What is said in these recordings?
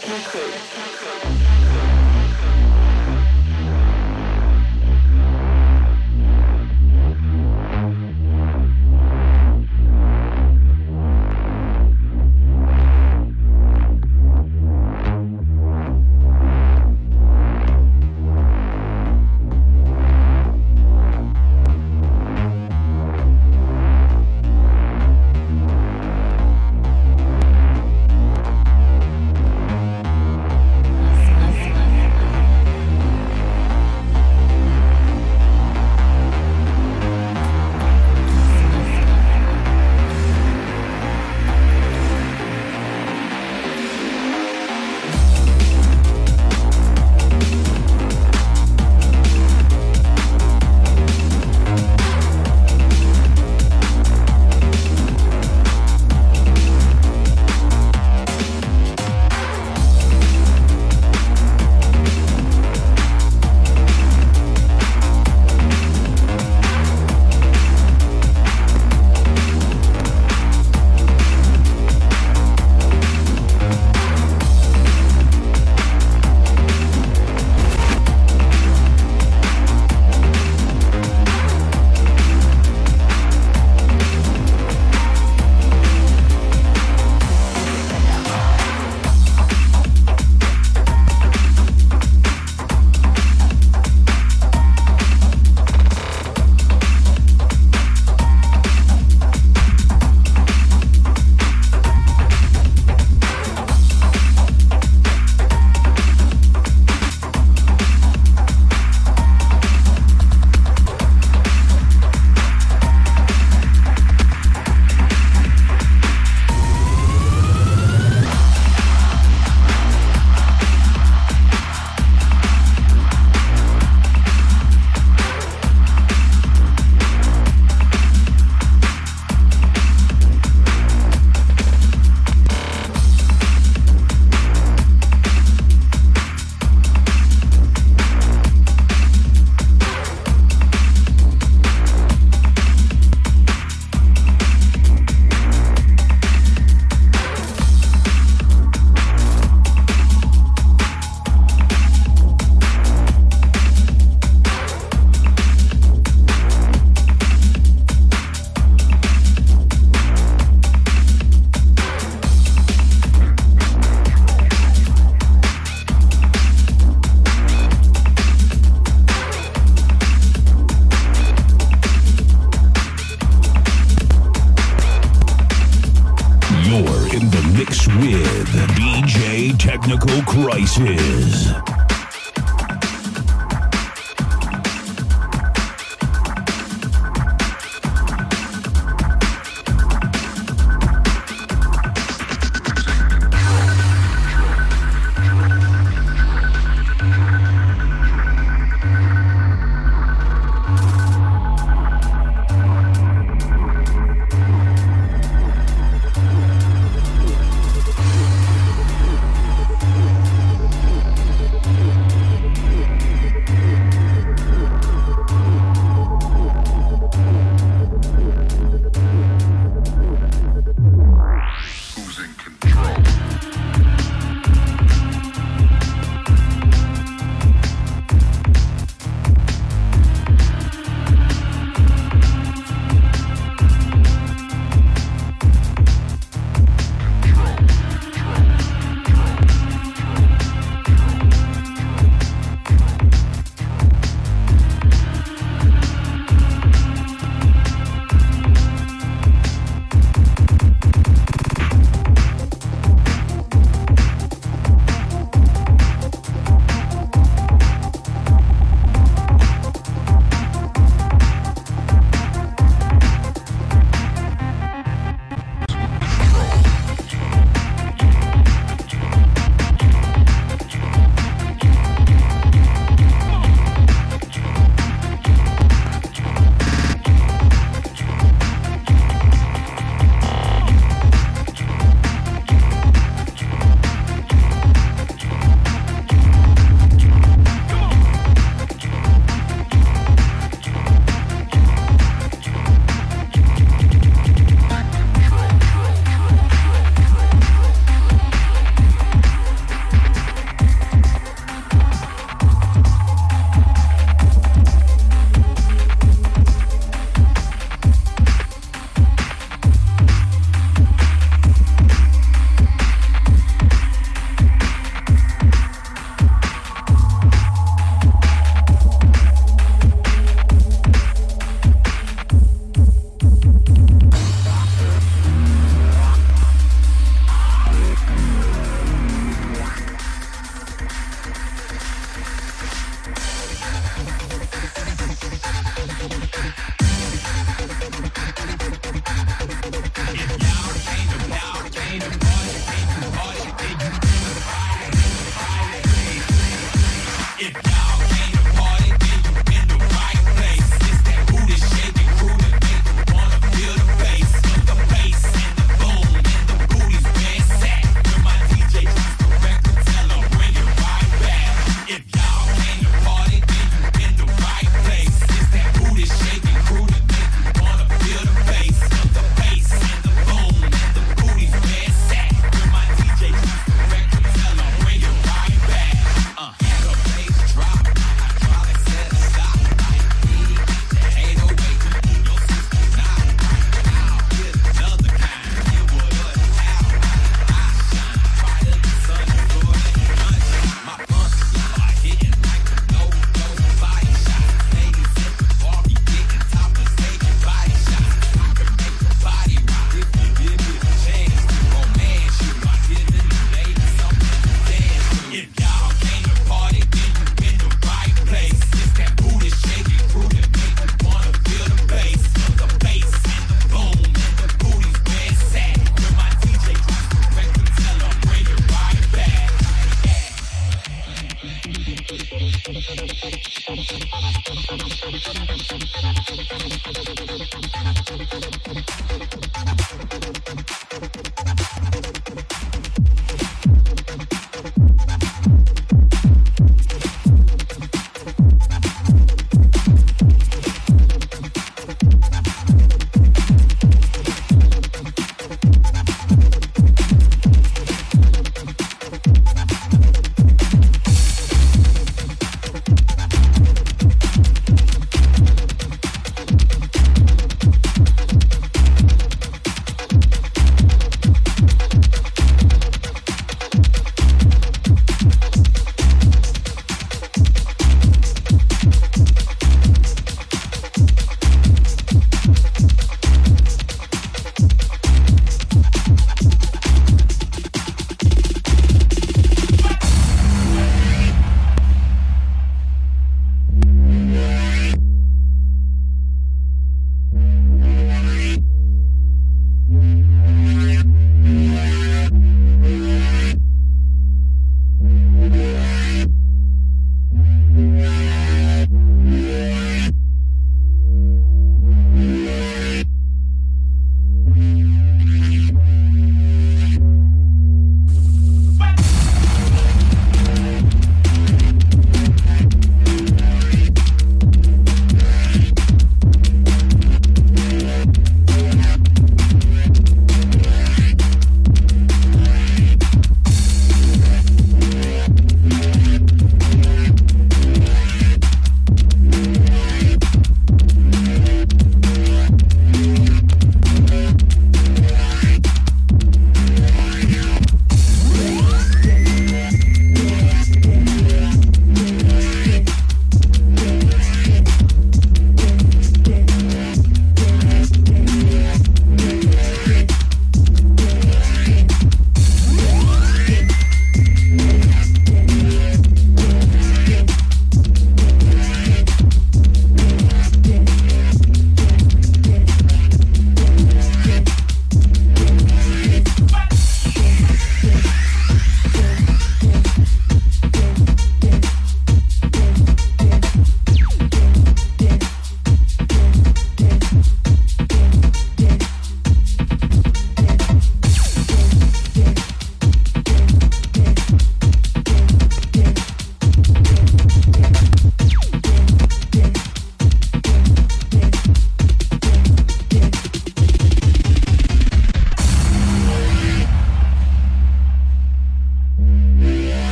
Techno Crew.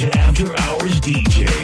After Hours DJ.